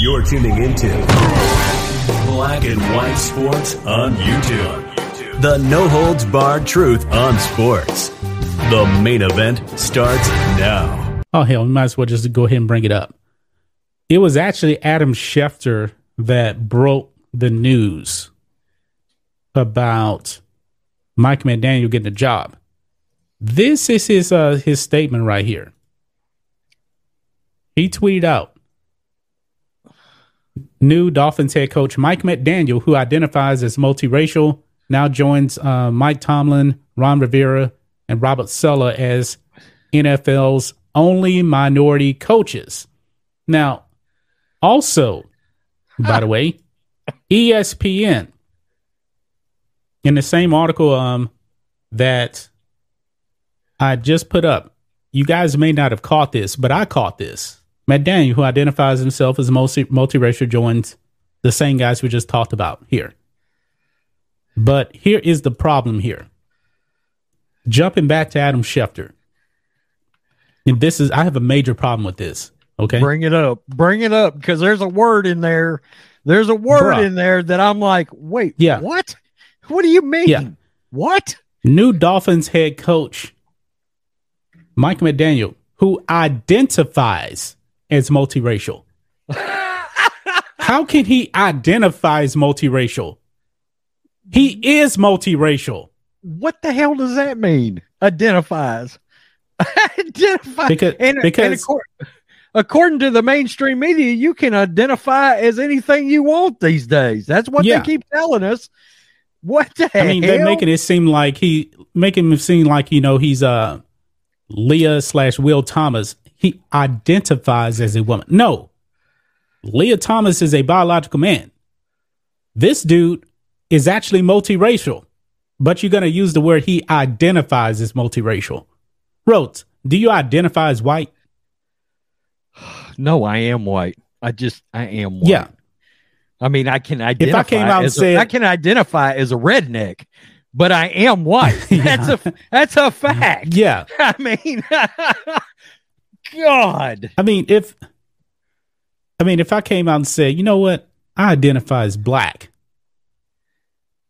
You're tuning into Black and White Sports on YouTube. The no holds barred truth on sports. The main event starts now. Oh hell, we might as well just go ahead and bring it up. It was actually Adam Schefter that broke the news about Mike McDaniel getting a job. This is his uh, his statement right here. He tweeted out new Dolphins head coach Mike McDaniel, who identifies as multiracial, now joins uh, Mike Tomlin, Ron Rivera, and Robert Saleh as NFL's only minority coaches. Now, also, by the way, ESPN in the same article um, that I just put up, you guys may not have caught this, but I caught this. Matt Daniel, who identifies himself as multi multiracial, joins the same guys we just talked about here. But here is the problem here. Jumping back to Adam Schefter. And this is I have a major problem with this. Okay. Bring it up. Bring it up because there's a word in there. There's a word Bruh. in there that I'm like, wait, Yeah. what? What do you mean? Yeah. What? New Dolphins head coach Mike McDaniel, who identifies as multiracial. How can he identify as multiracial? He is multiracial What the hell does that mean? Identifies. Identify Because- and, and because- accor- according to the mainstream media, you can identify as anything you want these days. That's what Yeah. they keep telling us. What the hell I mean, hell? they're making it seem like he making him seem like you know he's uh Lia slash Will Thomas. He identifies as a woman. No, Lia Thomas is a biological man. This dude is actually multiracial, but you're gonna use the word he identifies as multiracial. Rhodes, do you identify as white? no, I am white. I just I am white. Yeah. I mean, I can identify. If I came out and said- I can identify as a redneck, but I am white. That's a that's a mm-hmm. fact. Yeah. I mean, God, I mean, if I mean, if I came out and said, you know what, I identify as black,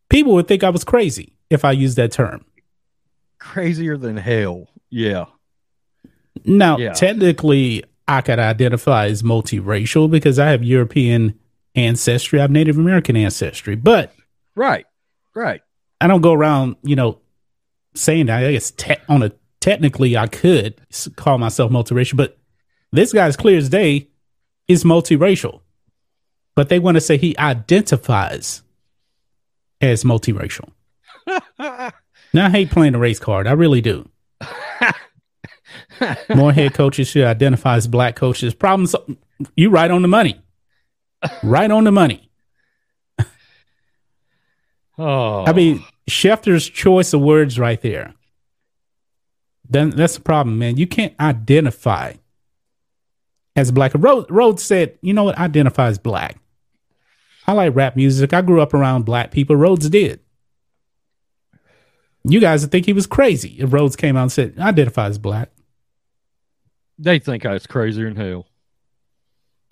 people would think I was crazy if I used that term. crazier than hell. Yeah, Now, Yeah. technically, I could identify as multiracial because I have European ancestry, I have Native American ancestry, but right, right. I don't go around, you know, saying that. I guess te- on a technically, I could call myself multiracial, but this guy's clear as day is multiracial. But they want to say he identifies as multiracial. now, I hate playing the race card. I really do. More head coaches should identify as black coaches. Problems, you right on the money. Right on the money. Oh, I mean, Schefter's choice of words right there. Then that's the problem, man. You can't identify as black. Rhodes, Rhodes said, "You know what? Identify as black." I like rap music. I grew up around black people. Rhodes did. You guys would think he was crazy if Rhodes came out and said, "Identify as black." they think I was crazier than hell.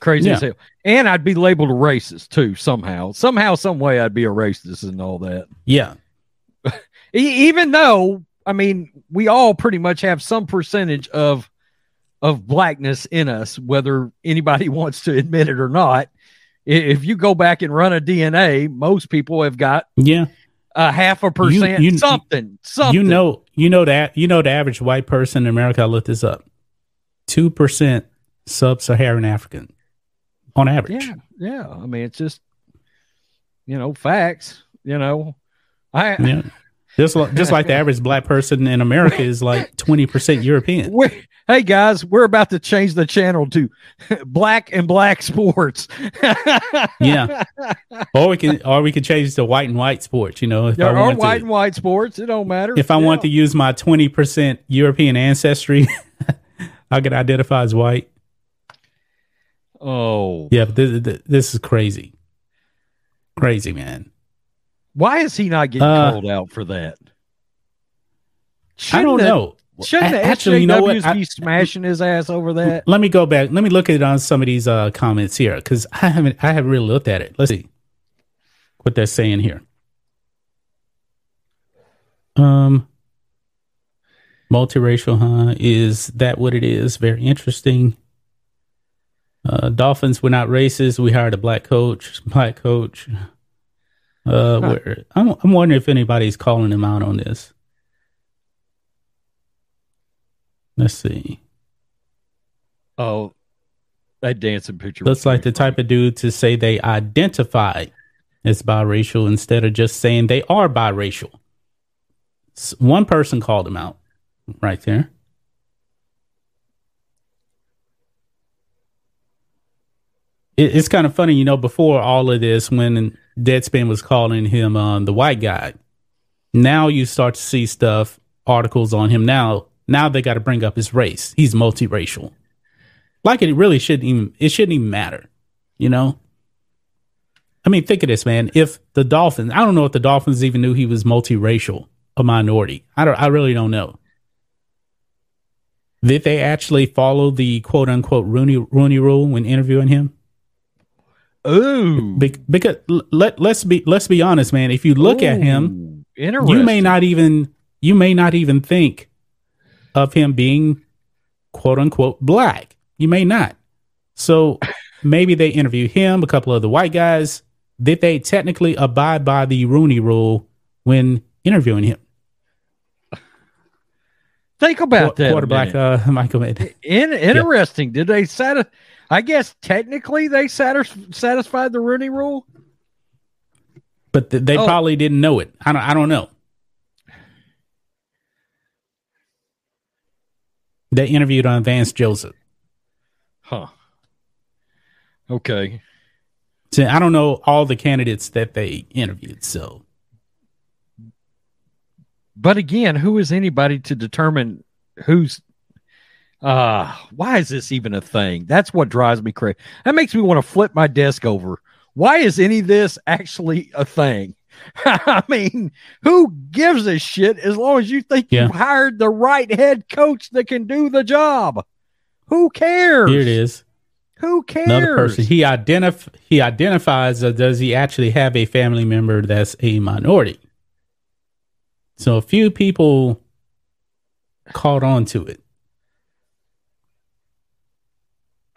Crazy as hell, and I'd be labeled a racist too somehow. Somehow, some way, I'd be a racist and all that. Yeah, even though I mean we all pretty much have some percentage of of blackness in us, whether anybody wants to admit it or not. If you go back and run a DNA, most people have got yeah. a half a percent you- something. Something. You know, you know that you know the average white person in America. I looked this up. Two percent sub-Saharan African, on average. Yeah, yeah. I mean, it's just you know facts. You know, I Yeah. Just like, just like the average black person in America is like 20% European. we hey guys, we're about to change the channel to black and black sports. Yeah. Or we can or we can change to white and white sports, you know, if There I are want white to and white sports. It don't matter. if I Yeah. want to use my 20% European ancestry, I can identify as white. Oh, Yeah, but this, this, this is crazy. Crazy, man. Why is he not getting Uh, called out for that? I don't Shouldn't the- know. Shouldn't the A- actually, you know what? I- be smashing his ass over that? Let me go back. Let me look at it on some of these uh, comments here because I haven't I haven't really looked at it. Let's see what they're saying here. Um, multiracial, huh? Is that what it is? Very interesting. Uh, Dolphins were not racist. We hired a black coach. Black coach. Uh, where I'm, I'm wondering if anybody's calling him out on this. Let's see. Oh, that dancing picture. Looks like the very type of dude to say they identify as biracial instead of just saying they are biracial. One person called him out right there. It, it's kind of funny, you know, before all of this, when Deadspin was calling him um, the white guy, now you start to see stuff, articles on him. Now. Now they got to bring up his race. He's multiracial. Like it really shouldn't even it shouldn't even matter you know? I mean think of this man. If the dolphins i don't know if the dolphins even knew he was multiracial a minority. I don't i really don't know. Did they actually follow the quote unquote rooney rooney rule when interviewing him Ooh, Be- because let let's be let's be honest man if you look at him you may not even you may not even think of him being quote unquote black. You may not. So maybe they interview him, a couple of the white guys. Did they technically abide by the Rooney rule when interviewing him? think about that. Quarterback uh, Michael. In, interesting. Did they satisfy? I guess technically they satis- satisfied the Rooney Rule. But th- they Oh. probably didn't know it. I don't I don't know. They interviewed on Vance Joseph. Huh. Okay. So I don't know all the candidates that they interviewed. So But again, who is anybody to determine who's uh why is this even a thing? That's what drives me crazy. That makes me want to flip my desk over. Why is any of this actually a thing? I mean, who gives a shit as long as you think Yeah. you've hired the right head coach that can do the job? Who cares? here it is. Who cares? Another person. He identif- he identifies uh, does he actually have a family member that's a minority? So a few people caught on to it.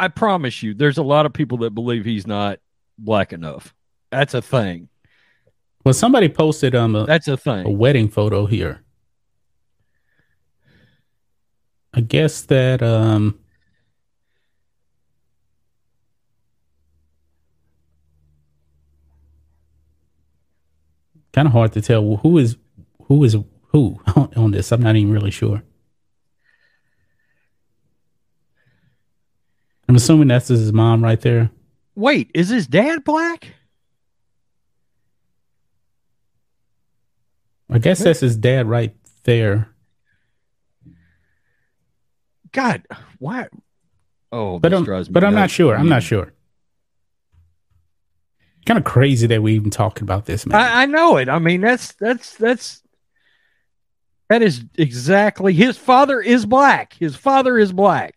I promise you, there's a lot of people that believe he's not black enough. That's a thing. Well, somebody posted um a, That's a thing a wedding photo here. I guess that um kind of hard to tell who is who is who on this. I'm not even really sure. I'm assuming that's his mom right there. Wait, is his dad black? I guess that's his dad right there. God, why? Oh, But I'm, but I'm not sure. I'm not sure. Kind of crazy that we even talking about this, man. I, I know it. I mean, that's that's that's that is exactly his father is black. His father is black.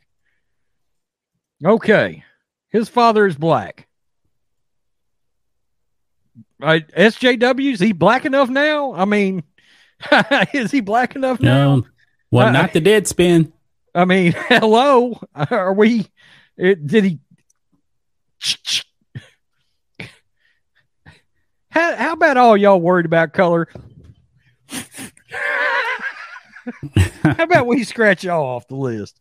Okay, his father is black. Uh, right, SJW is he black enough now? I mean, is he black enough now? no, well, I- not the Deadspin. I mean, hello, are we? It, did he? How, how about all y'all worried about color? how about we scratch y'all off the list?